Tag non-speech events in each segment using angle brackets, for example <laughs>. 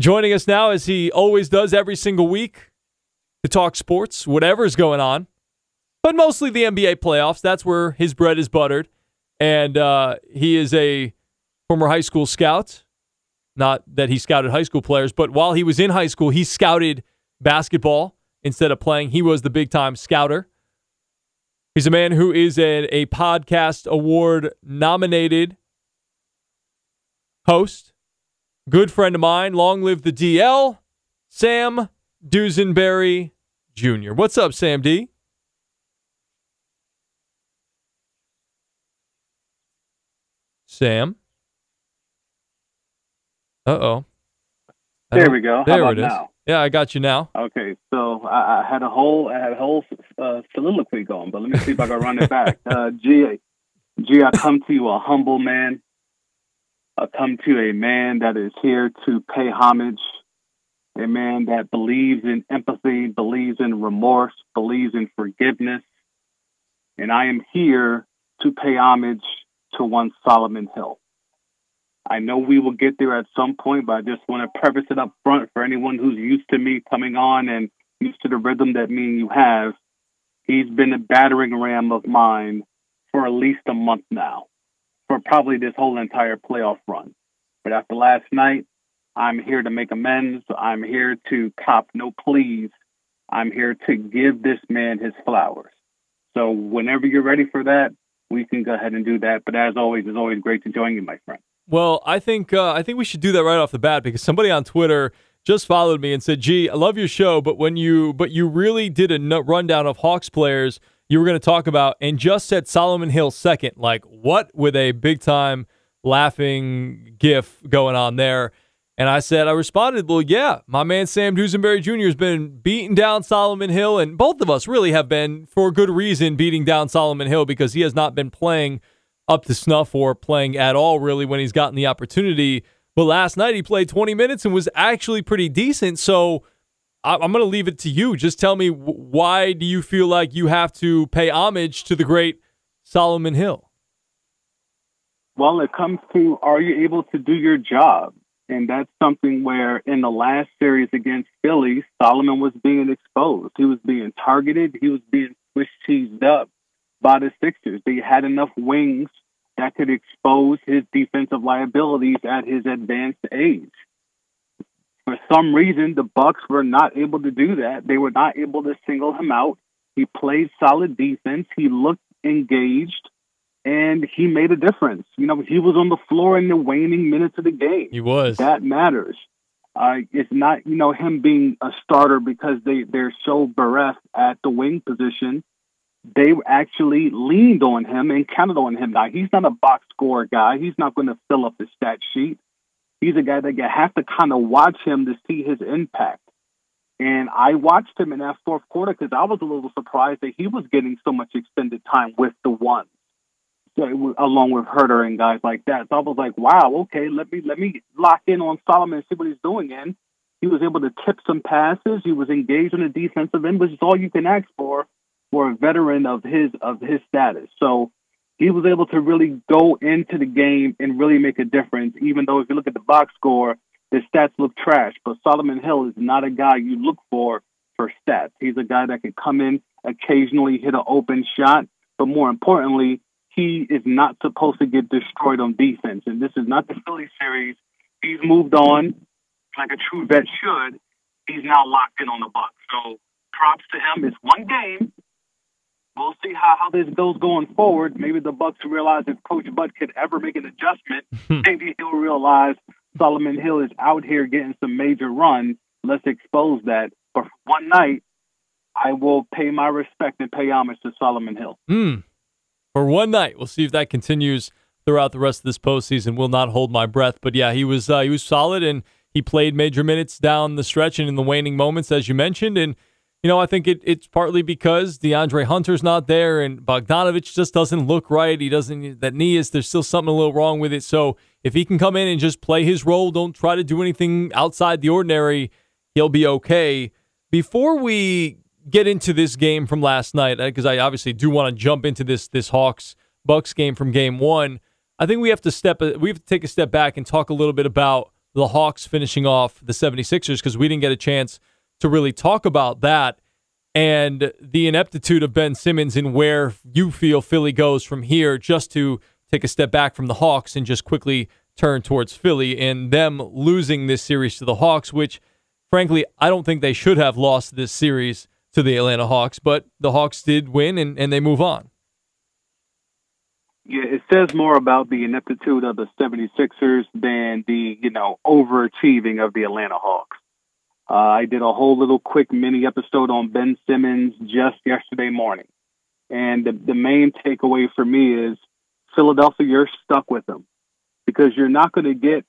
Joining us now, as he always does every single week, to talk sports, whatever's going on, but mostly the NBA playoffs. That's where his bread is buttered. And uh, he is a former high school scout. Not that he scouted high school players, but while he was in high school, he scouted basketball instead of playing. He was the big time scouter. He's a man who is a, a podcast award nominated host good friend of mine, long live the DL, Sam Dusenbury Jr. What's up, Sam D? Sam? Uh oh. There we go. There it is. Now? Yeah, I got you now. Okay, so I, I had a whole I had a whole uh, soliloquy going, but let me see if I can run it back. <laughs> Uh, G, G, I come to you a humble man, I come to a man that is here to pay homage, a man that believes in empathy, believes in remorse, believes in forgiveness. And I am here to pay homage to one Solomon Hill. I know we will get there at some point, but I just want to preface it up front for anyone who's used to me coming on and used to the rhythm that me and you have. He's been a battering ram of mine for at least a month now for probably this whole entire playoff run. But after last night, I'm here to make amends. I'm here to cop no pleas. I'm here to give this man his flowers. So whenever you're ready for that, we can go ahead and do that. But as always, it's always great to join you, my friend. Well, I think uh, I think we should do that right off the bat because somebody on Twitter just followed me and said, "Gee, I love your show, but when you but you really did a rundown of Hawks players you were going to talk about and just said Solomon Hill second. Like, what with a big time laughing gif going on there? And I said, I responded, well, yeah, my man Sam Dusenbury Jr. has been beating down Solomon Hill, and both of us really have been, for good reason, beating down Solomon Hill because he has not been playing up to snuff or playing at all, really, when he's gotten the opportunity. But last night he played 20 minutes and was actually pretty decent. So I'm going to leave it to you. Just tell me why do you feel like you have to pay homage to the great Solomon Hill? Well, it comes to are you able to do your job? And that's something where in the last series against Philly, Solomon was being exposed. He was being targeted. He was being Swiss cheesed up by the Sixers. They had enough wings that could expose his defensive liabilities at his advanced age. For some reason, the Bucks were not able to do that. They were not able to single him out. He played solid defense. He looked engaged, and he made a difference. You know, he was on the floor in the waning minutes of the game. He was. That matters. Uh, it's not, you know, him being a starter because they, they're so bereft at the wing position. They actually leaned on him and counted on him. Now, he's not a box score guy. He's not going to fill up the stat sheet he's a guy that you have to kind of watch him to see his impact. And I watched him in that fourth quarter because I was a little surprised that he was getting so much extended time with the ones, so, along with Huerter and guys like that. So I was like, wow, okay, let me let me lock in on Solomon and see what he's doing. And he was able to tip some passes. He was engaged on the defensive end, which is all you can ask for for a veteran of his of his status. So he was able to really go into the game and really make a difference, even though if you look at the box score, the stats look trash. But Solomon Hill is not a guy you look for for stats. He's a guy that can come in, occasionally hit an open shot, but more importantly, he is not supposed to get destroyed on defense. And this is not the Philly series. He's moved on like a true vet should. He's now locked in on the Bucks. So props to him. It's one game we'll see how, how this goes going forward. Maybe the Bucks realize if Coach Bud could ever make an adjustment, <laughs> maybe he'll realize Solomon Hill is out here getting some major runs. Let's expose that. But one night, I will pay my respect and pay homage to Solomon Hill. Hmm. For one night, we'll see if that continues throughout the rest of this postseason. Will not hold my breath, but yeah, he was uh, he was solid and he played major minutes down the stretch and in the waning moments, as you mentioned, and you know, I think it, it's partly because DeAndre Hunter's not there and Bogdanovich just doesn't look right. He doesn't, that knee is, there's still something a little wrong with it. So if he can come in and just play his role, don't try to do anything outside the ordinary, he'll be okay. Before we get into this game from last night, because uh, I obviously do want to jump into this, this Hawks Bucks game from game one, I think we have to step, we have to take a step back and talk a little bit about the Hawks finishing off the 76ers because we didn't get a chance to really talk about that and the ineptitude of Ben Simmons and where you feel Philly goes from here just to take a step back from the Hawks and just quickly turn towards Philly and them losing this series to the Hawks, which frankly, I don't think they should have lost this series to the Atlanta Hawks, but the Hawks did win and, and they move on. Yeah, it says more about the ineptitude of the 76ers than the, you know, overachieving of the Atlanta Hawks. Uh, I did a whole little quick mini episode on Ben Simmons just yesterday morning. And the, the main takeaway for me is Philadelphia, you're stuck with them because you're not going to get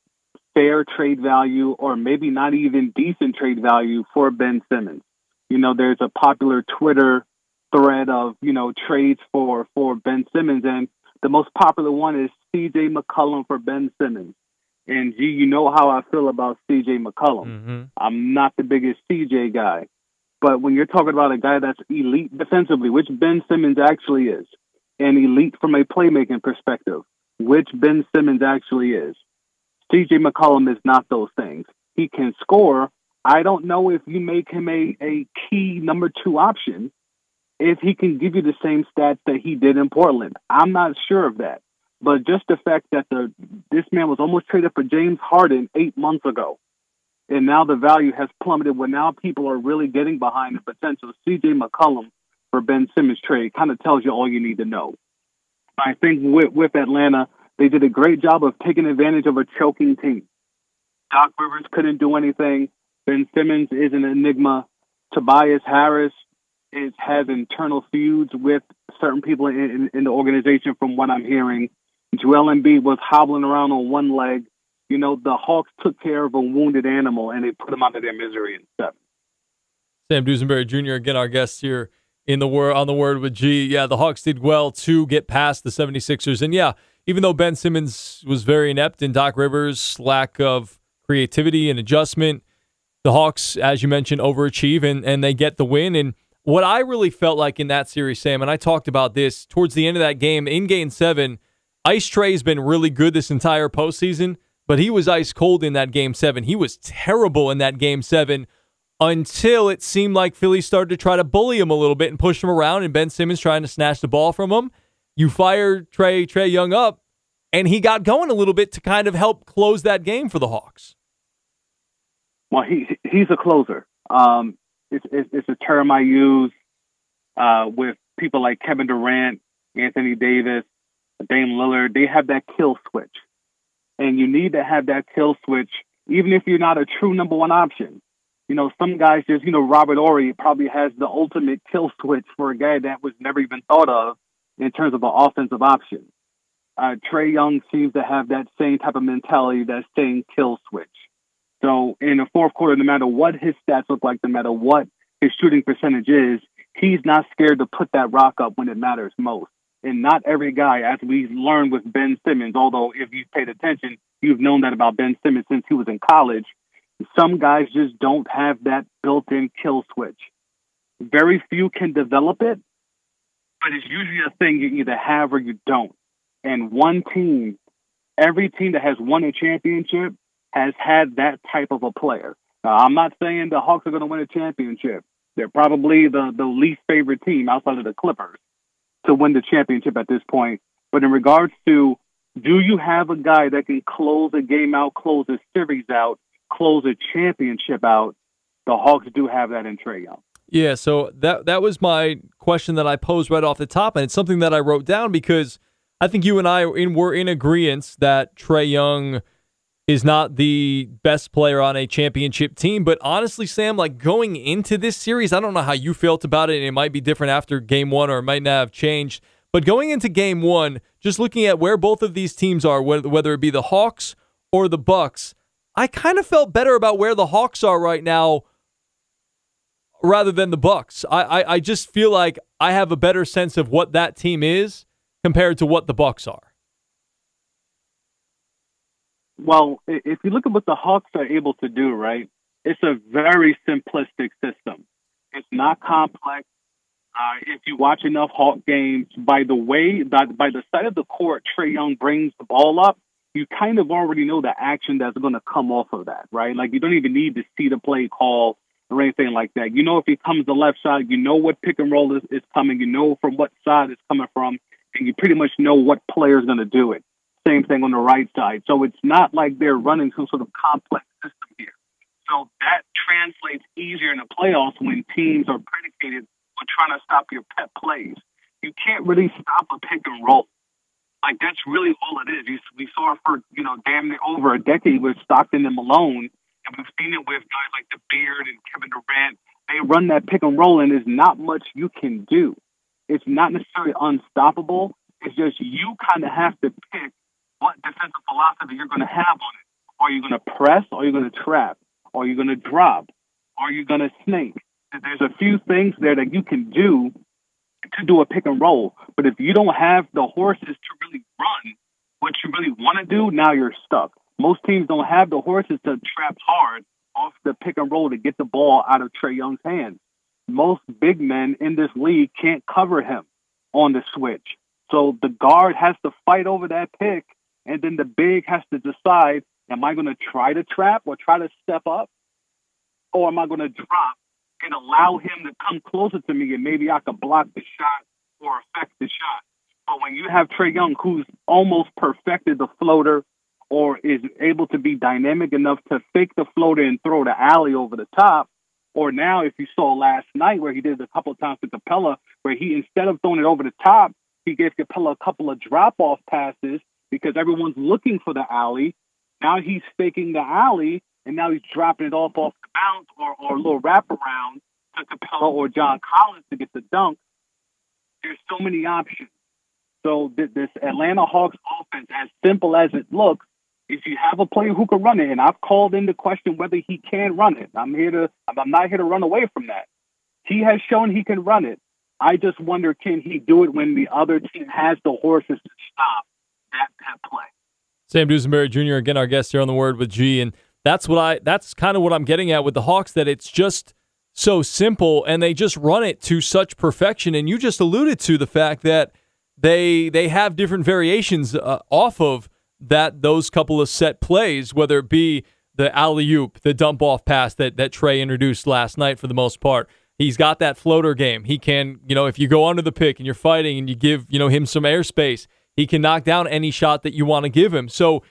fair trade value or maybe not even decent trade value for Ben Simmons. You know, there's a popular Twitter thread of, you know, trades for, for Ben Simmons. And the most popular one is CJ McCollum for Ben Simmons. And gee, you know how I feel about CJ McCollum. Mm-hmm. I'm not the biggest CJ guy. But when you're talking about a guy that's elite defensively, which Ben Simmons actually is, and elite from a playmaking perspective, which Ben Simmons actually is, CJ McCollum is not those things. He can score. I don't know if you make him a, a key number two option if he can give you the same stats that he did in Portland. I'm not sure of that. But just the fact that the this man was almost traded for James Harden eight months ago, and now the value has plummeted. Where now people are really getting behind the potential C.J. McCollum for Ben Simmons trade, kind of tells you all you need to know. I think with, with Atlanta, they did a great job of taking advantage of a choking team. Doc Rivers couldn't do anything. Ben Simmons is an enigma. Tobias Harris is has internal feuds with certain people in, in, in the organization, from what I'm hearing. Joel Embiid was hobbling around on one leg. You know, the Hawks took care of a wounded animal and they put him out of their misery in seven. Sam Dusenbury Jr. again, our guest here in the word on the word with G. Yeah, the Hawks did well to get past the 76ers. And yeah, even though Ben Simmons was very inept and Doc Rivers' lack of creativity and adjustment, the Hawks, as you mentioned, overachieve and, and they get the win. And what I really felt like in that series, Sam, and I talked about this towards the end of that game in game seven, Ice Trae's been really good this entire postseason, but he was ice cold in that game seven. He was terrible in that game seven until it seemed like Philly started to try to bully him a little bit and push him around, and Ben Simmons trying to snatch the ball from him. You fire Trae Trae Young up, and he got going a little bit to kind of help close that game for the Hawks. Well, he he's a closer. Um, it's, it's, it's a term I use uh, with people like Kevin Durant, Anthony Davis, Dame Lillard. They have that kill switch, and you need to have that kill switch, even if you're not a true number one option. You know, some guys just, you know, Robert Horry probably has the ultimate kill switch for a guy that was never even thought of in terms of an offensive option. Uh, Trae Young seems to have that same type of mentality, that same kill switch. So in the fourth quarter, no matter what his stats look like, no matter what his shooting percentage is, he's not scared to put that rock up when it matters most. And not every guy, as we learned with Ben Simmons, although if you've paid attention, you've known that about Ben Simmons since he was in college. Some guys just don't have that built in kill switch. Very few can develop it, but it's usually a thing you either have or you don't. And one team, every team that has won a championship has had that type of a player. Now, I'm not saying the Hawks are going to win a championship. They're probably the, the least favorite team outside of the Clippers to win the championship at this point. But in regards to do you have a guy that can close a game out, close a series out, close a championship out? The Hawks do have that in Trae Young. Yeah, so that that was my question that I posed right off the top, and it's something that I wrote down because I think you and I were in, were in agreement that Trae Young – is not the best player on a championship team. But honestly, Sam, like going into this series, I don't know how you felt about it. And it might be different after game one or it might not have changed. But going into game one, just looking at where both of these teams are, whether it be the Hawks or the Bucks, I kind of felt better about where the Hawks are right now rather than the Bucks. I, I, I just feel like I have a better sense of what that team is compared to what the Bucks are. Well, if you look at what the Hawks are able to do, right, it's a very simplistic system. It's not complex. Uh, if you watch enough Hawk games, by the way, by, by the side of the court, Trae Young brings the ball up, you kind of already know the action that's going to come off of that, right? Like you don't even need to see the play call or anything like that. You know if he comes the left side, you know what pick and roll is, is coming, you know from what side it's coming from, and you pretty much know what player is going to do it. Same thing on the right side. So it's not like they're running some sort of complex system here. So that translates easier in the playoffs when teams are predicated on trying to stop your pet plays. You can't really stop a pick and roll. Like that's really all it is. We saw it for you know damn near over a decade with Stockton and Malone, and we've seen it with guys like the Beard and Kevin Durant. They run that pick and roll, and there's not much you can do. It's not necessarily unstoppable. It's just you kind of have to pick what defensive philosophy you're going to have on it. Are you going to press? Are you going to trap? Are you going to drop? Are you going to snake? There's a few things there that you can do to do a pick and roll. But if you don't have the horses to really run what you really want to do, now you're stuck. Most teams don't have the horses to trap hard off the pick and roll to get the ball out of Trae Young's hands. Most big men in this league can't cover him on the switch. So the guard has to fight over that pick, and then the big has to decide am I going to try to trap or try to step up, or am I going to drop and allow him to come closer to me and maybe I could block the shot or affect the shot? But when you have Trae Young, who's almost perfected the floater or is able to be dynamic enough to fake the floater and throw the alley over the top, or now if you saw last night where he did a couple of times to Capela, where he instead of throwing it over the top, he gave Capela a couple of drop off passes because everyone's looking for the alley. Now he's faking the alley and now he's dropping it off off the bounce or, or a little wraparound to Capela or John Collins to get the dunk. There's so many options. So th- this Atlanta Hawks offense, as simple as it looks, is you have a player who can run it, and I've called into question whether he can run it. I'm here to, I'm not here to run away from that. He has shown he can run it. I just wonder, can he do it when the other team has the horses to stop that, play? Sam Dusenbury Jr. again, our guest here on the Word with G, and that's what I, that's kind of what I'm getting at with the Hawks. That it's just so simple, and they just run it to such perfection. And you just alluded to the fact that they they have different variations uh, off of that those couple of set plays, whether it be the alley oop, the dump off pass that that Trae introduced last night for the most part. He's got that floater game. He can, you know, if you go under the pick and you're fighting and you give, you know, him some airspace, he can knock down any shot that you want to give him. So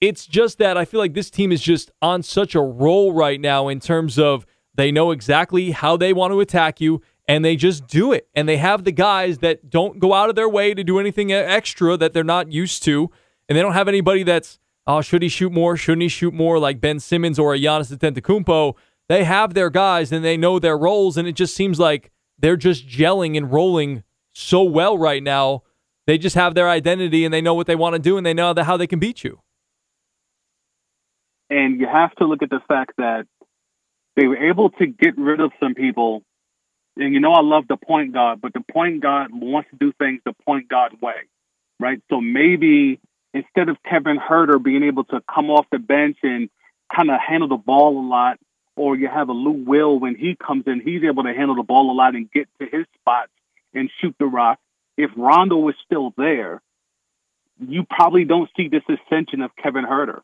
it's just that I feel like this team is just on such a roll right now in terms of they know exactly how they want to attack you and they just do it. And they have the guys that don't go out of their way to do anything extra that they're not used to and they don't have anybody that's oh should he shoot more shouldn't he shoot more like Ben Simmons or a Giannis Antetokounmpo. They have their guys and they know their roles, and it just seems like they're just gelling and rolling so well right now. They just have their identity and they know what they want to do and they know how they can beat you. And you have to look at the fact that they were able to get rid of some people. And you know, I love the point guard, but the point guard wants to do things the point guard way, right? So maybe instead of Kevin Huerter being able to come off the bench and kind of handle the ball a lot, or you have a Lou Will when he comes in, he's able to handle the ball a lot and get to his spots and shoot the rock. If Rondo was still there, you probably don't see this ascension of Kevin Huerter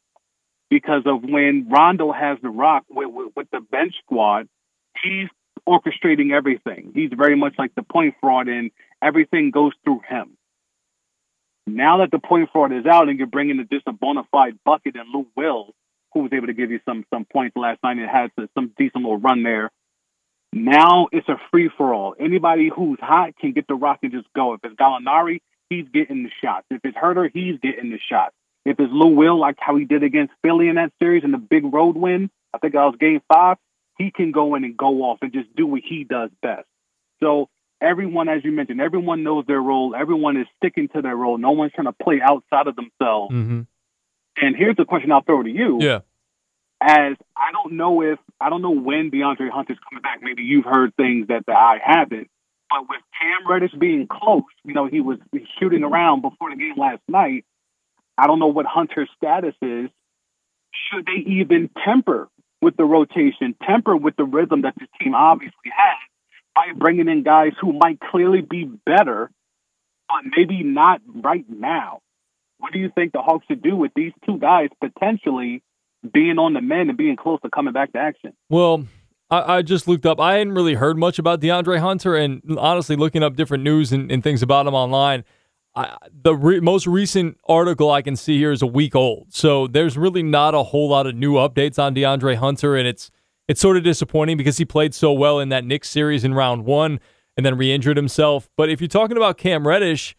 because of when Rondo has the rock with, with, with the bench squad, he's orchestrating everything. He's very much like the point fraud, and everything goes through him. Now that the point fraud is out and you're bringing in just a bona fide bucket and Lou Will, who was able to give you some some points last night and had some decent little run there. Now it's a free for all. Anybody who's hot can get the rock and just go. If it's Gallinari, he's getting the shots. If it's Huerter, he's getting the shots. If it's Lou Will, like how he did against Philly in that series in the big road win, I think that was game five, he can go in and go off and just do what he does best. So everyone, as you mentioned, everyone knows their role. Everyone is sticking to their role. No one's trying to play outside of themselves. Mm-hmm. And here's the question I'll throw to you. Yeah. As I don't know if I don't know when DeAndre Hunter's coming back. Maybe you've heard things that, that I haven't. But with Cam Reddish being close, you know, he was shooting around before the game last night. I don't know what Hunter's status is. Should they even temper with the rotation, temper with the rhythm that this team obviously has, by bringing in guys who might clearly be better, but maybe not right now. What do you think the Hawks should do with these two guys potentially being on the mend and being close to coming back to action? Well, I, I just looked up. I hadn't really heard much about DeAndre Hunter, and honestly, looking up different news and, and things about him online, I, the re- most recent article I can see here is a week old. So there's really not a whole lot of new updates on DeAndre Hunter, and it's it's sort of disappointing because he played so well in that Knicks series in round one and then re-injured himself. But if you're talking about Cam Reddish,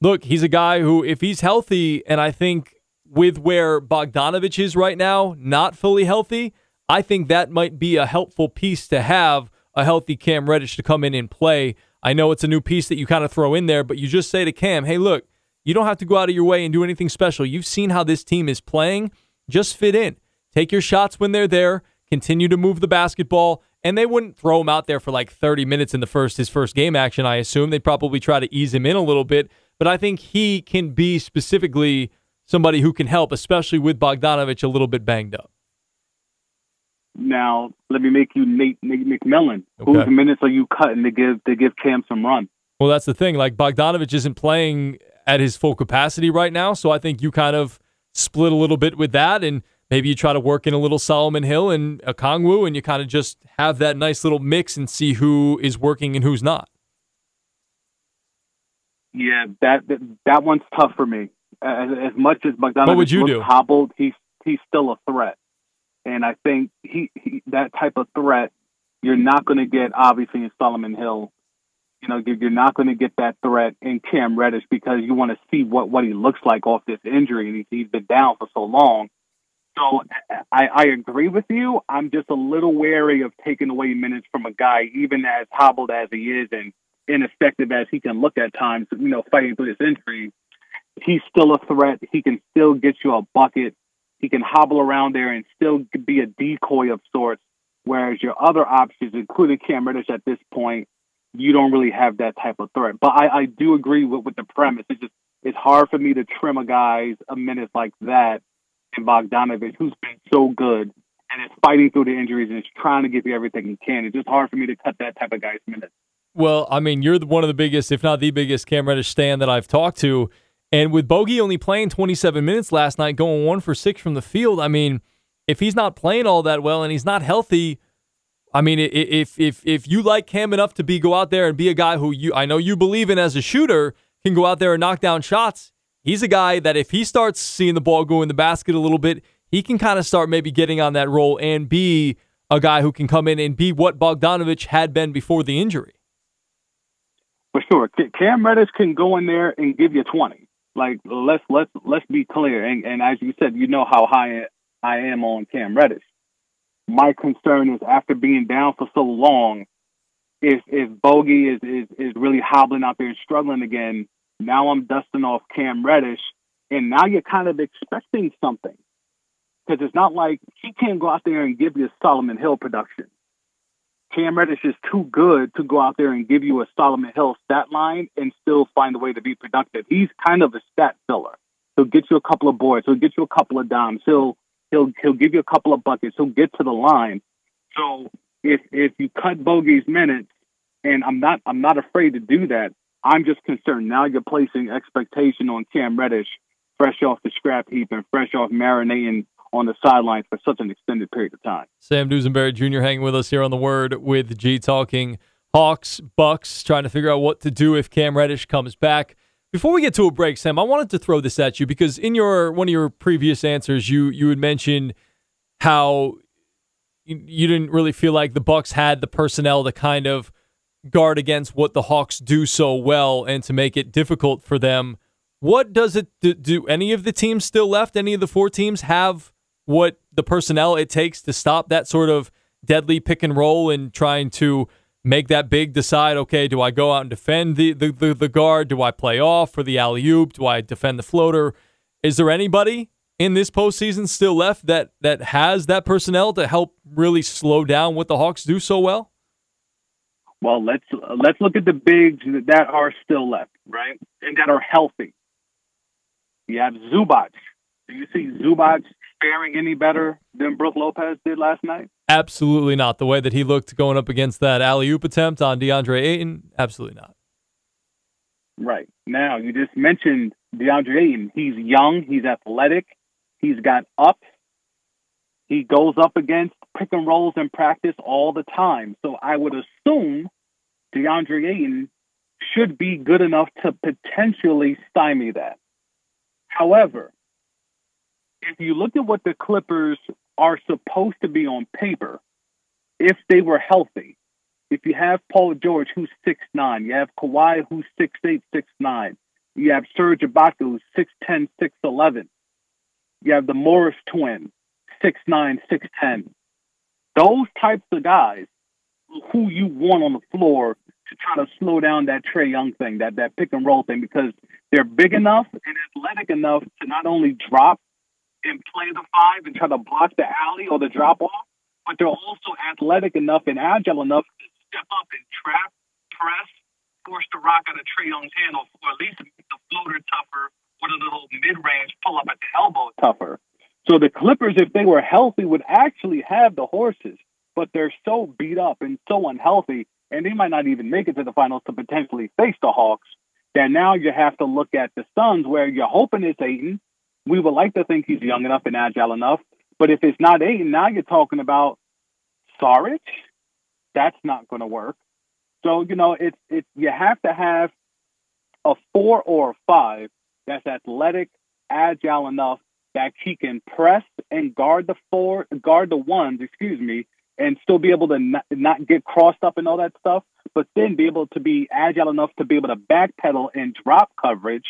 look, he's a guy who, if he's healthy, and I think with where Bogdanovich is right now, not fully healthy, I think that might be a helpful piece to have a healthy Cam Reddish to come in and play. I know it's a new piece that you kind of throw in there, but you just say to Cam, hey, look, you don't have to go out of your way and do anything special. You've seen how this team is playing. Just fit in. Take your shots when they're there continue to move the basketball, and they wouldn't throw him out there for like 30 minutes in the first his first game action. I assume they'd probably try to ease him in a little bit, but I think he can be specifically somebody who can help, especially with Bogdanovich a little bit banged up. Now, let me make you Nate, Nate McMillan. Okay. Whose minutes are you cutting to give to give Cam some run? Well, that's the thing. Like Bogdanovich isn't playing at his full capacity right now, so I think you kind of split a little bit with that and maybe you try to work in a little Solomon Hill and a Kongwu, and you kind of just have that nice little mix and see who is working and who's not. Yeah, that that, that one's tough for me. As, as much as Bogdanovich what would you looks do? hobbled, he's he's still a threat, and I think he, he that type of threat you're not going to get obviously in Solomon Hill. You know, you're not going to get that threat in Cam Reddish because you want to see what what he looks like off this injury, and he's, he's been down for so long. So I, I agree with you. I'm just a little wary of taking away minutes from a guy, even as hobbled as he is and ineffective as he can look at times, you know, fighting through this injury. He's still a threat. He can still get you a bucket. He can hobble around there and still be a decoy of sorts. Whereas your other options, including Cam Reddish at this point, you don't really have that type of threat. But I, I do agree with, with the premise. It's just it's hard for me to trim a guy's a minute like that and Bogdanovich, who's been so good and is fighting through the injuries and is trying to give you everything he can. It's just hard for me to cut that type of guy's minutes. Well, I mean, you're one of the biggest, if not the biggest, Cam Reddish stand that I've talked to. And with Bogey only playing 27 minutes last night, going one for six from the field, I mean, if he's not playing all that well and he's not healthy, I mean, if if if you like Cam enough to be go out there and be a guy who you I know you believe in as a shooter, can go out there and knock down shots, he's a guy that if he starts seeing the ball go in the basket a little bit, he can kind of start maybe getting on that role and be a guy who can come in and be what Bogdanovich had been before the injury. For sure, Cam Reddish can go in there and give you twenty. Like let's let's let's be clear, and, and as you said, you know how high I am on Cam Reddish. My concern is after being down for so long, if if Bogey is, is is really hobbling out there and struggling again, now I'm dusting off Cam Reddish, and now you're kind of expecting something because it's not like he can't go out there and give you a Solomon Hill production. Cam Reddish is too good to go out there and give you a Solomon Hill stat line and still find a way to be productive. He's kind of a stat filler. He'll get you a couple of boards. He'll get you a couple of dimes. He'll he'll he'll give you a couple of buckets. He'll get to the line. So if if you cut Bogey's minutes, and I'm not I'm not afraid to do that. I'm just concerned now you're placing expectation on Cam Reddish, fresh off the scrap heap and fresh off marinating on the sidelines for such an extended period of time. Sam Dusenbury Jr. hanging with us here on the Word with G talking Hawks, Bucks, trying to figure out what to do if Cam Reddish comes back. Before we get to a break, Sam, I wanted to throw this at you because in your one of your previous answers, you you had mentioned how you, you didn't really feel like the Bucks had the personnel to kind of guard against what the Hawks do so well and to make it difficult for them. What does it do, do any of the teams still left? Any of the four teams have what the personnel it takes to stop that sort of deadly pick and roll and trying to make that big decide, okay, do I go out and defend the, the, the, the guard? Do I play off for the alley oop? Do I defend the floater? Is there anybody in this postseason still left that that has that personnel to help really slow down what the Hawks do so well? Well, let's let's look at the bigs that are still left, right, and that are healthy. You have Zubac. Do you see Zubac faring any better than Brook Lopez did last night? Absolutely not. The way that he looked going up against that alley oop attempt on DeAndre Ayton, absolutely not. Right Now, you just mentioned DeAndre Ayton. He's young, he's athletic, he's got ups. He goes up against pick and rolls in practice all the time. So I would assume DeAndre Ayton should be good enough to potentially stymie that. However, if you look at what the Clippers are supposed to be on paper, if they were healthy, if you have Paul George, who's six nine, you have Kawhi, who's six eight, six nine, you have Serge Ibaka, who's six ten, six eleven, you have the Morris twin, six nine, six ten. Those types of guys, who you want on the floor to try to slow down that Trae Young thing, that that pick and roll thing, because they're big enough and athletic enough to not only drop and play the five and try to block the alley or the drop off, but they're also athletic enough and agile enough to step up and trap, press, force the rock out of Trae Young's handle, or at least make the floater tougher or the little mid range pull up at the elbow tougher. So the Clippers, if they were healthy, would actually have the horses, but they're so beat up and so unhealthy, and they might not even make it to the finals to potentially face the Hawks. That now you have to look at the Suns, where you're hoping it's Ayton. We would like to think he's young enough and agile enough, but if it's not Ayton, now you're talking about Saric. That's not going to work. So you know, it's it's you have to have a four or a five that's athletic, agile enough that he can press and guard the four, guard the ones, excuse me, and still be able to not, not get crossed up and all that stuff, but then be able to be agile enough to be able to backpedal and drop coverage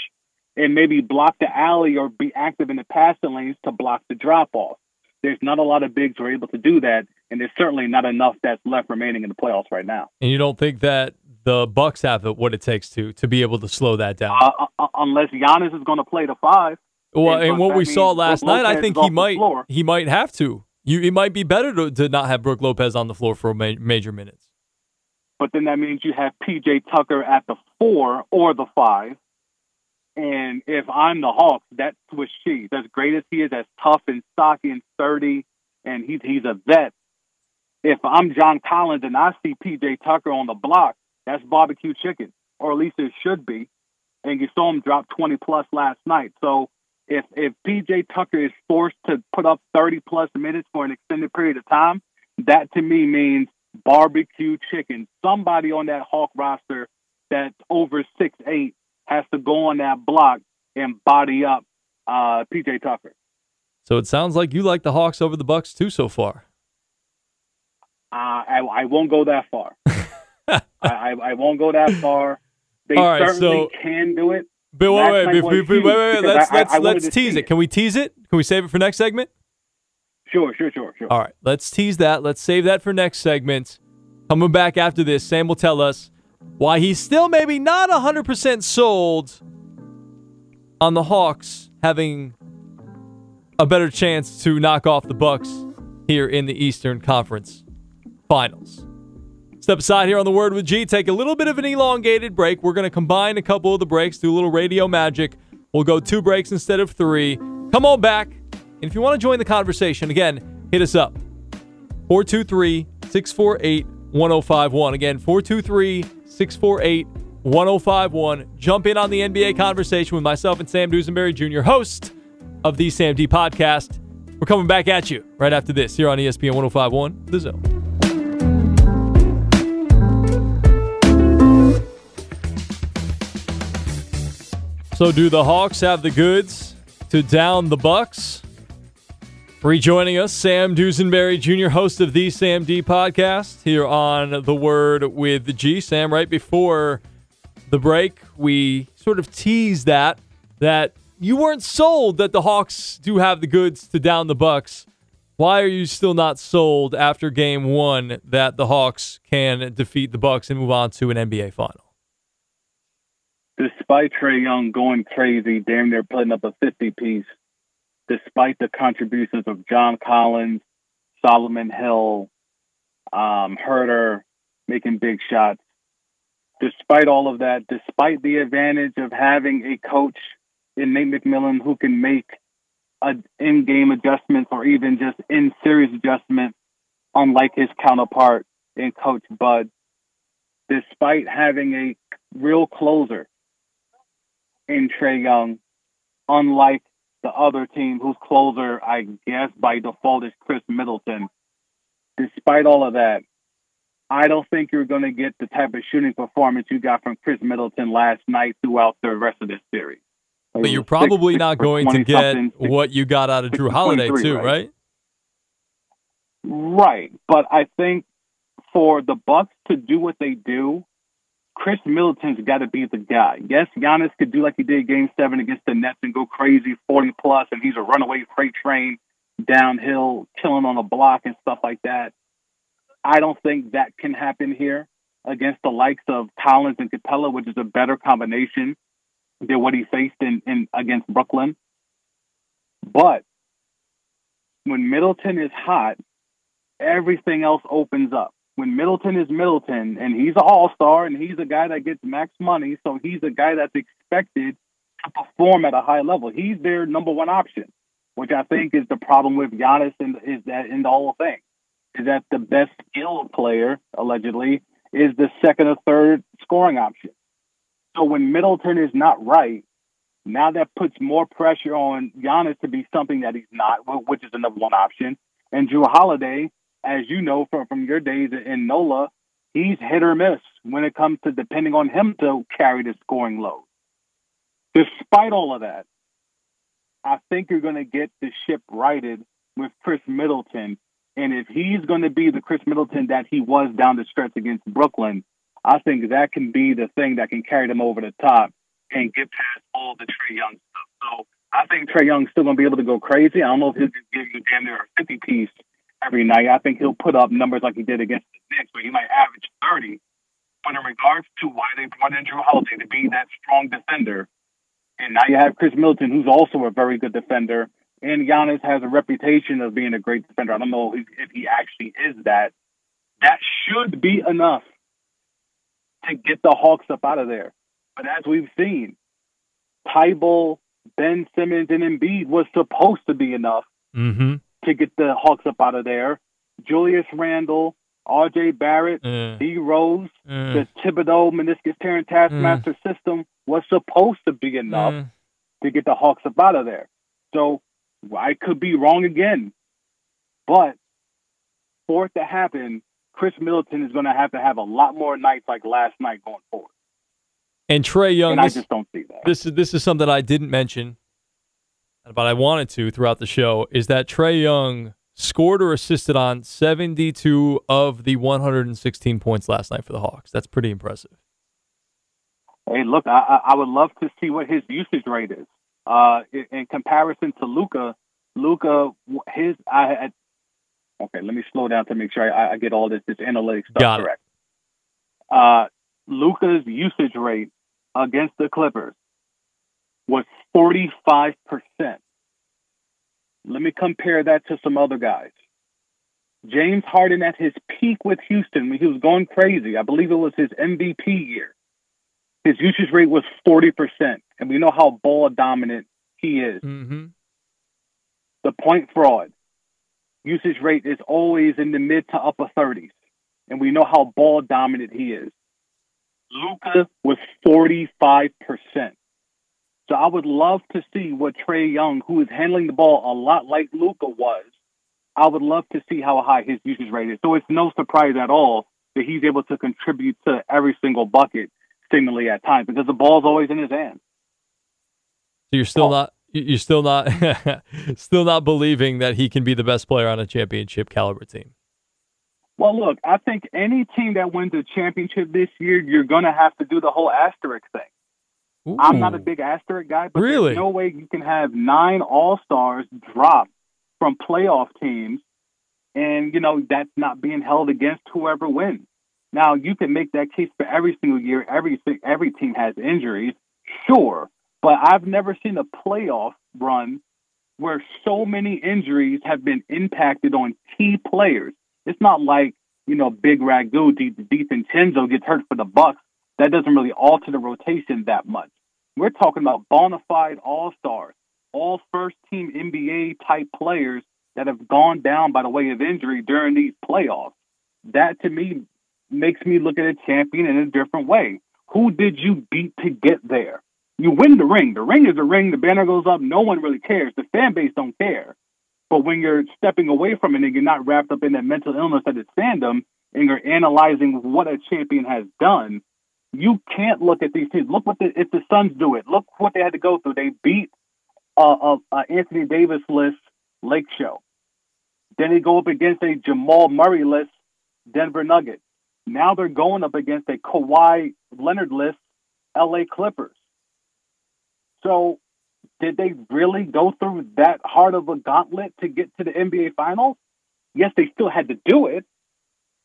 and maybe block the alley or be active in the passing lanes to block the drop off. There's not a lot of bigs who are able to do that, and there's certainly not enough that's left remaining in the playoffs right now. And you don't think that the Bucks have what it takes to to be able to slow that down? Uh, uh, unless Giannis is going to play the five. Well, and, and what we saw last night, I think he might he might have to. You, it might be better to, to not have Brook Lopez on the floor for ma- major minutes. But then that means you have PJ Tucker at the four or the five. And if I'm the Hawks, that's what she. As great as he is, as tough and stocky and sturdy, and he's he's a vet. If I'm John Collins and I see PJ Tucker on the block, that's barbecue chicken, or at least it should be. And you saw him drop 20 plus last night. So if if PJ Tucker is forced to put up 30 plus minutes for an extended period of time, that to me means barbecue chicken. Somebody on that Hawk roster that's over six eight has to go on that block and body up uh, PJ Tucker. So it sounds like you like the Hawks over the Bucks too so far. Uh, I, I won't go that far. <laughs> I, I, I won't go that far. They right, certainly so, can do it. But wait, wait, wait, wait, wait, wait, Let's let's let's tease it. Can we tease it? Can we save it for next segment? Sure, sure, sure, sure. All right, let's tease that. Let's save that for next segment. Coming back after this, Sam will tell us why he's still maybe not 100% sold on the Hawks having a better chance to knock off the Bucks here in the Eastern Conference Finals. Step aside here on the Word with G. Take a little bit of an elongated break. We're going to combine a couple of the breaks, do a little radio magic. We'll go two breaks instead of three. Come on back. And if you want to join the conversation, again, hit us up 423 648 1051. Again, 423 648 1051. Jump in on the NBA conversation with myself and Sam Dusenbury Jr., host of the Sam D podcast. We're coming back at you right after this here on ESPN 1051, The Zone. So, do the Hawks have the goods to down the Bucks? Rejoining us, Sam Dusenbury Jr., host of the Sam D podcast, here on The Word with the G. Sam, right before the break, we sort of teased that that you weren't sold that the Hawks do have the goods to down the Bucks. Why are you still not sold after game one that the Hawks can defeat the Bucks and move on to an NBA final? despite Trae Young going crazy, damn near putting up a 50 piece, despite the contributions of John Collins, Solomon Hill, um, Huerter making big shots, despite all of that, despite the advantage of having a coach in Nate McMillan who can make an in-game adjustments or even just in-series adjustments, unlike his counterpart in Coach Bud, despite having a real closer in Trae Young, unlike the other team whose closer, I guess by default, is Khris Middleton. Despite all of that, I don't think you're going to get the type of shooting performance you got from Khris Middleton last night throughout the rest of this series. But you're probably six, not going to get what you got out of Jrue Holiday, too, right? right? Right, but I think for the Bucks to do what they do, Khris Middleton's got to be the guy. Yes, Giannis could do like he did Game Seven against the Nets and go crazy, forty plus, and he's a runaway freight train downhill, killing on the block and stuff like that. I don't think that can happen here against the likes of Collins and Capela, which is a better combination than what he faced in, in against Brooklyn. But when Middleton is hot, everything else opens up. When Middleton is Middleton, and he's an all star, and he's a guy that gets max money, so he's a guy that's expected to perform at a high level. He's their number one option, which I think is the problem with Giannis and is that in the whole thing is that the best skilled player allegedly is the second or third scoring option. So when Middleton is not right, now that puts more pressure on Giannis to be something that he's not, which is the number one option. And Jrue Holiday as you know from, from your days in NOLA, he's hit or miss when it comes to depending on him to carry the scoring load. Despite all of that, I think you're going to get the ship righted with Khris Middleton. And if he's going to be the Khris Middleton that he was down the stretch against Brooklyn, I think that can be the thing that can carry them over the top and get past all the Trae Young stuff. So I think Trae Young's still going to be able to go crazy. I don't know if he'll give you damn near a 50 piece every night. I think he'll put up numbers like he did against the Knicks, where he might average 30. But in regards to why they brought in Jrue Holiday to be that strong defender, and now you have Chris Milton, who's also a very good defender, and Giannis has a reputation of being a great defender. I don't know if, he actually is that. That should be enough to get the Hawks up out of there. But as we've seen, Thybulle, Ben Simmons, and Embiid was supposed to be enough mm-hmm to get the Hawks up out of there. Julius Randle, R.J. Barrett, uh, D. Rose, uh, the Thibodeau meniscus tearing taskmaster uh, system was supposed to be enough uh. to get the Hawks up out of there. So I could be wrong again, but for it to happen, Khris Middleton is going to have to have a lot more nights like last night going forward. And Trae Young, and this, I just don't see that. This is this is something I didn't mention but I wanted to throughout the show, is that Trae Young scored or assisted on 72 of the 116 points last night for the Hawks. That's pretty impressive. Hey, look, I, I would love to see what his usage rate is. Uh, in comparison to Luka, Luka, his I had. Okay, let me slow down to make sure I, I get all this this analytics stuff Got correct. Uh, Luka's usage rate against the Clippers was 45%. Let me compare that to some other guys. James Harden at his peak with Houston he was going crazy, I believe it was his MVP year. His usage rate was 40%. And we know how ball dominant he is. Mm-hmm. The point fraud usage rate is always in the mid to upper 30s. And we know how ball dominant he is. Luka was 45%. So I would love to see what Trae Young, who is handling the ball a lot like Luka was, I would love to see how high his usage rate is. So it's no surprise at all that he's able to contribute to every single bucket seemingly at times because the ball's always in his hand. So you're still oh. not you're still not <laughs> still not believing that he can be the best player on a championship caliber team. Well, look, I think any team that wins a championship this year, you're going to have to do the whole asterisk thing. Ooh. I'm not a big asterisk guy, but really? there's no way you can have nine All Stars drop from playoff teams, and you know that's not being held against whoever wins. Now you can make that case for every single year. Every every team has injuries, sure, but I've never seen a playoff run where so many injuries have been impacted on key players. It's not like you know Big Ragu, DiVincenzo gets hurt for the Bucks. That doesn't really alter the rotation that much. We're talking about bona fide all stars, all first team NBA type players that have gone down by the way of injury during these playoffs. That to me makes me look at a champion in a different way. Who did you beat to get there? You win the ring. The ring is the ring. The banner goes up. No one really cares. The fan base don't care. But when you're stepping away from it and you're not wrapped up in that mental illness that is fandom and you're analyzing what a champion has done, you can't look at these teams. Look what the, if the Suns do it. Look what they had to go through. They beat uh, uh, Anthony Davis list Lake Show. Then they go up against a Jamal Murray list Denver Nuggets. Now they're going up against a Kawhi Leonard list LA Clippers. So, did they really go through that hard of a gauntlet to get to the NBA Finals? Yes, they still had to do it.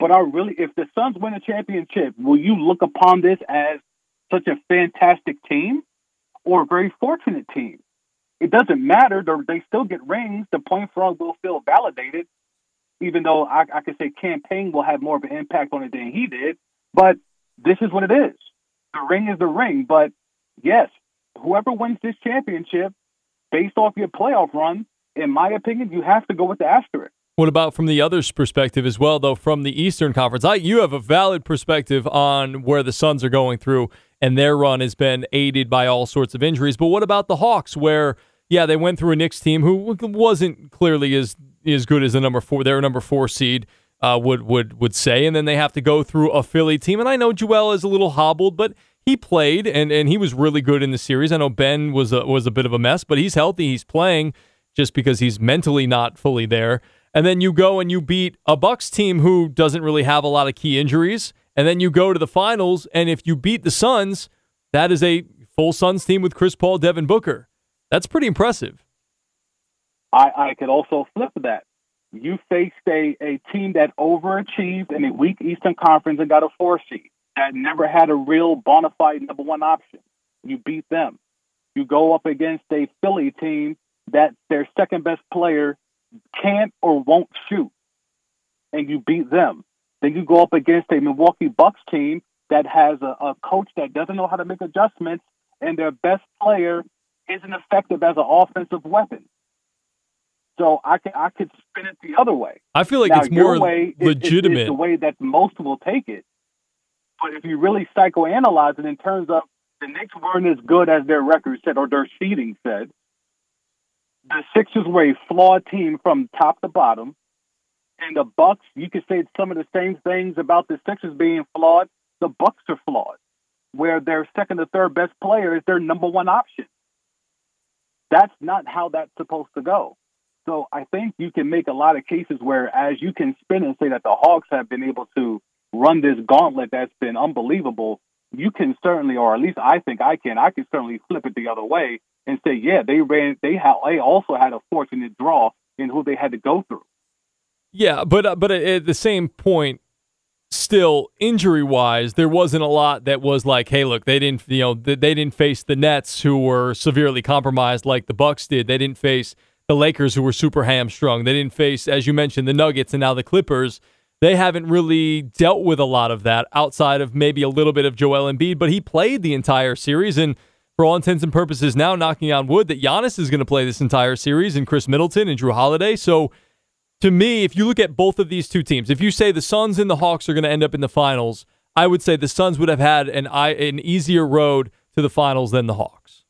But I really, if the Suns win a championship, will you look upon this as such a fantastic team or a very fortunate team? It doesn't matter. They still get rings. The point fraud will feel validated, even though I, I could say Cam Payne will have more of an impact on it than he did. But this is what it is. The ring is the ring. But yes, whoever wins this championship, based off your playoff run, in my opinion, you have to go with the asterisk. What about from the other's perspective as well, though, from the Eastern Conference? I, you have a valid perspective on where the Suns are going through, and their run has been aided by all sorts of injuries. But what about the Hawks, where, yeah, they went through a Knicks team who wasn't clearly as, as good as the number four, their number four seed uh, would, would, would say, and then they have to go through a Philly team. And I know Joel is a little hobbled, but he played and, and he was really good in the series. I know Ben was a, was a bit of a mess, but he's healthy. He's playing just because he's mentally not fully there. And then you go and you beat a Bucks team who doesn't really have a lot of key injuries. And then you go to the finals, and if you beat the Suns, that is a full Suns team with Chris Paul, Devin Booker. That's pretty impressive. I, I could also flip that. You faced a, a team that overachieved in a weak Eastern Conference and got a four seed that never had a real bona fide number one option. You beat them. You go up against a Philly team that their second best player can't or won't shoot, and you beat them. Then you go up against a Milwaukee Bucks team that has a, a coach that doesn't know how to make adjustments, and their best player isn't effective as an offensive weapon. So I can I could spin it the other way. I feel like now, it's more way legitimate. Is, is the way that most will take it. But if you really psychoanalyze it in terms of the Knicks weren't as good as their record said or their seeding said, the Sixers were a flawed team from top to bottom. And the Bucks, you could say some of the same things about the Sixers being flawed. The Bucks are flawed, where their second or third best player is their number one option. That's not how that's supposed to go. So I think you can make a lot of cases where, as you can spin and say that the Hawks have been able to run this gauntlet that's been unbelievable, you can certainly, or at least I think I can, I can certainly flip it the other way and say, yeah, they ran, they had, they also had a fortunate draw in who they had to go through. Yeah, but uh, but at the same point, still injury wise, there wasn't a lot that was like, hey, look, they didn't, you know, they didn't face the Nets who were severely compromised like the Bucks did. They didn't face the Lakers who were super hamstrung. They didn't face, as you mentioned, the Nuggets and now the Clippers. They haven't really dealt with a lot of that outside of maybe a little bit of Joel Embiid, but he played the entire series and for all intents and purposes, now knocking on wood that Giannis is going to play this entire series and Khris Middleton and Jrue Holiday. So, to me, if you look at both of these two teams, if you say the Suns and the Hawks are going to end up in the finals, I would say the Suns would have had an an easier road to the finals than the Hawks.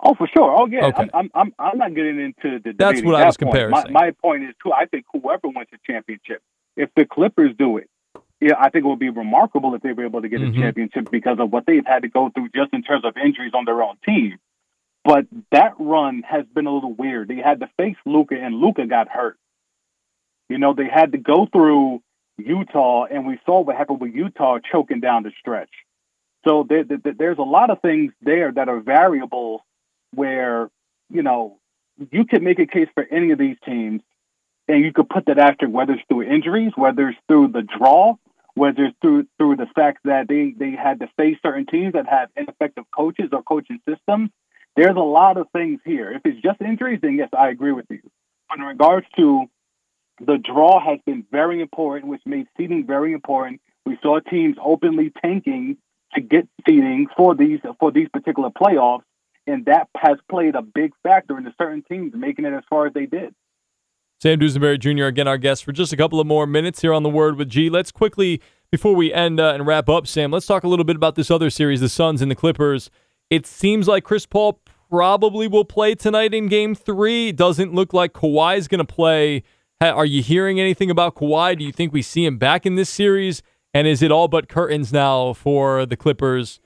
Oh, for sure. Oh, yeah. Okay. I'm, I'm, I'm not getting into the. That's what I was comparing. My, my point is too. I think whoever wins the championship, if the Clippers do it, yeah, I think it would be remarkable if they were able to get mm-hmm. a championship because of what they've had to go through just in terms of injuries on their own team. But that run has been a little weird. They had to face Luka, and Luka got hurt. You know, they had to go through Utah, and we saw what happened with Utah choking down the stretch. So there, there, there's a lot of things there that are variables where, you know, you could make a case for any of these teams, and you could put that after whether it's through injuries, whether it's through the draw, whether through through the fact that they they had to face certain teams that have ineffective coaches or coaching systems. There's a lot of things here. If it's just injuries, then yes, I agree with you. But in regards to the draw has been very important, which made seeding very important. We saw teams openly tanking to get seeding for these for these particular playoffs, and that has played a big factor into certain teams making it as far as they did. Sam Dusenbury Jr., again, our guest for just a couple of more minutes here on The Word with G. Let's quickly, before we end uh, and wrap up, Sam, let's talk a little bit about this other series, the Suns and the Clippers. It seems like Chris Paul probably will play tonight in game three. Doesn't look like Kawhi is going to play. Are you hearing anything about Kawhi? Do you think we see him back in this series? And is it all but curtains now for the Clippers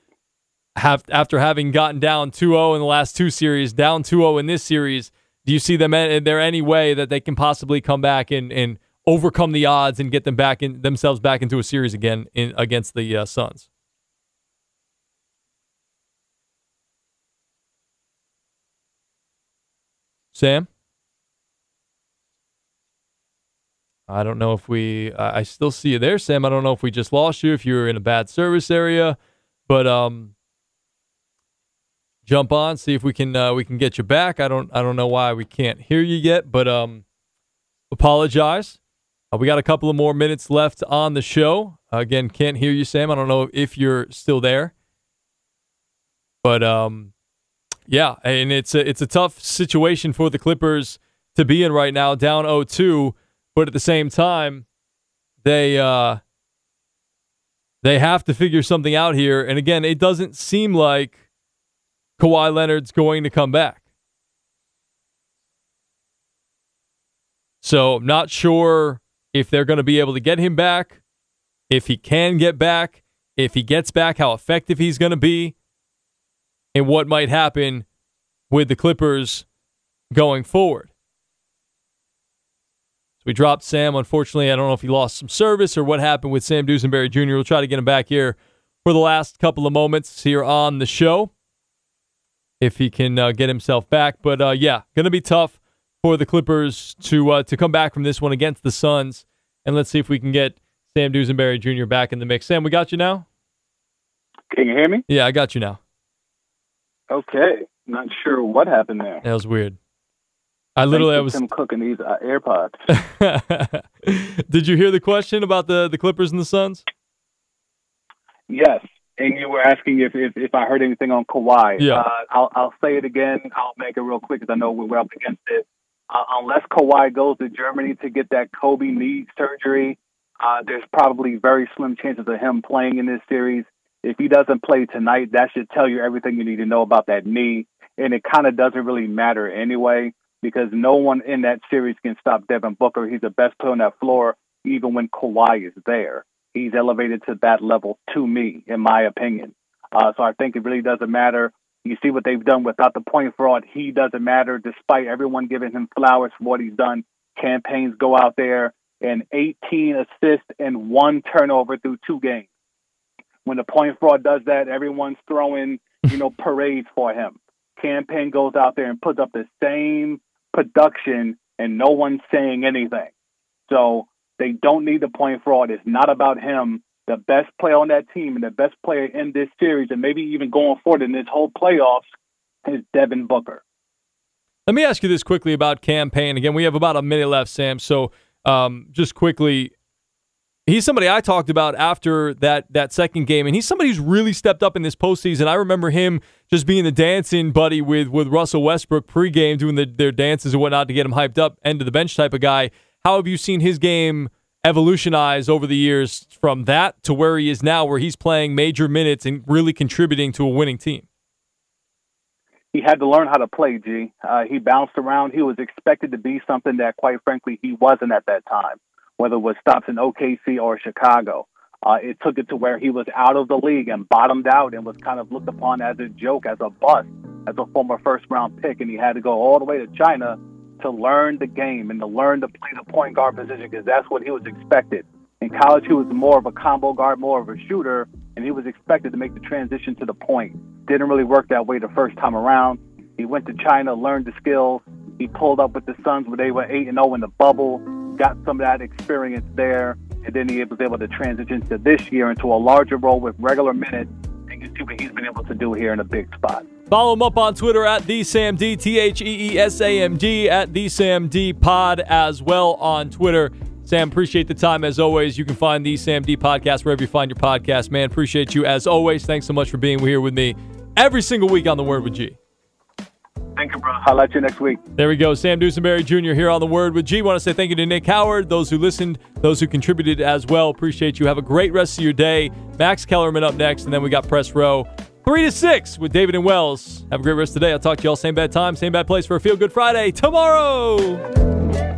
have, after having gotten down 2 0 in the last two series, down 2 0 in this series? Do you see them? Is there any way that they can possibly come back and, and overcome the odds and get them back in themselves back into a series again in, against the uh, Suns? Sam? I don't know if we. I still see you there, Sam. I don't know if we just lost you, if you were in a bad service area, but um, jump on, see if we can uh, we can get you back. I don't I don't know why we can't hear you yet, but um, apologize. Uh, we got a couple of more minutes left on the show. Again, can't hear you, Sam. I don't know if you're still there, but um, yeah, and it's a, it's a tough situation for the Clippers to be in right now, down 0-2, but at the same time, they uh, they have to figure something out here. And again, it doesn't seem like Kawhi Leonard's going to come back. So, I'm not sure if they're going to be able to get him back, if he can get back, if he gets back, how effective he's going to be and what might happen with the Clippers going forward. So we dropped Sam. Unfortunately, I don't know if he lost some service or what happened with Sam Dusenbury Jr. We'll try to get him back here for the last couple of moments here on the show if he can uh, get himself back. But uh, yeah, going to be tough for the Clippers to uh, to come back from this one against the Suns. And let's see if we can get Sam Dusenbury Jr. back in the mix. Sam, we got you now. Can you hear me? Yeah, I got you now. Okay, not sure what happened there. That was weird. I literally I was him cooking these uh, AirPods. <laughs> <laughs> Did you hear the question about the the Clippers and the Suns? Yes, and you were asking if if, if I heard anything on Kawhi. Yeah, uh, I'll I'll say it again. I'll make it real quick because I know we're up against it. Uh, unless Kawhi goes to Germany to get that Kobe knee surgery, uh, there's probably very slim chances of him playing in this series. If he doesn't play tonight, that should tell you everything you need to know about that knee. And it kind of doesn't really matter anyway, because no one in that series can stop Devin Booker. He's the best player on that floor, even when Kawhi is there. He's elevated to that level to me, in my opinion. Uh, so I think it really doesn't matter. You see what they've done without the point fraud. He doesn't matter, despite everyone giving him flowers for what he's done. Cam Payne's go out there and 18 assists and one turnover through two games. When the point fraud does that, everyone's throwing, you know, <laughs> parades for him. Cam Payne goes out there and puts up the same production and no one's saying anything. So they don't need the point fraud. It's not about him. The best player on that team and the best player in this series and maybe even going forward in this whole playoffs is Devin Booker. Let me ask you this quickly about Cam Payne. Again, we have about a minute left, Sam. So um, just quickly, he's somebody I talked about after that that second game, and he's somebody who's really stepped up in this postseason. I remember him just being the dancing buddy with with Russell Westbrook pregame, doing the, their dances and whatnot to get him hyped up, end of the bench type of guy. How have you seen his game evolutionize over the years from that to where he is now, where he's playing major minutes and really contributing to a winning team? He had to learn how to play, G. Uh, he bounced around. He was expected to be something that, quite frankly, he wasn't at that time whether it was stops in OKC or Chicago. Uh, it took it to where he was out of the league and bottomed out and was kind of looked upon as a joke, as a bust, as a former first round pick. And he had to go all the way to China to learn the game and to learn to play the point guard position because that's what he was expected. In college, he was more of a combo guard, more of a shooter, and he was expected to make the transition to the point. Didn't really work that way the first time around. He went to China, learned the skills. He pulled up with the Suns where they were 8 and 0 in the bubble got some of that experience there, and then he was able to transition to this year into a larger role with regular minutes. And you see what he's been able to do here in a big spot. Follow him up on Twitter at TheeSamD, T H E E S A M D, at TheeSamD Pod as well on Twitter. Sam, appreciate the time as always. You can find the Sam D podcast wherever you find your podcast. Man, appreciate you as always. Thanks so much for being here with me every single week on The Word with G. Thank you, bro. I'll let you next week. There we go. Sam Dusenbury Jr. here on The Word with G. Want to say thank you to Nick Howard, those who listened, those who contributed as well. Appreciate you. Have a great rest of your day. Max Kellerman up next, and then we got Press Row 3 to 6 with David and Wells. Have a great rest of the day. I'll talk to you all same bad time, same bad place for a Feel Good Friday tomorrow.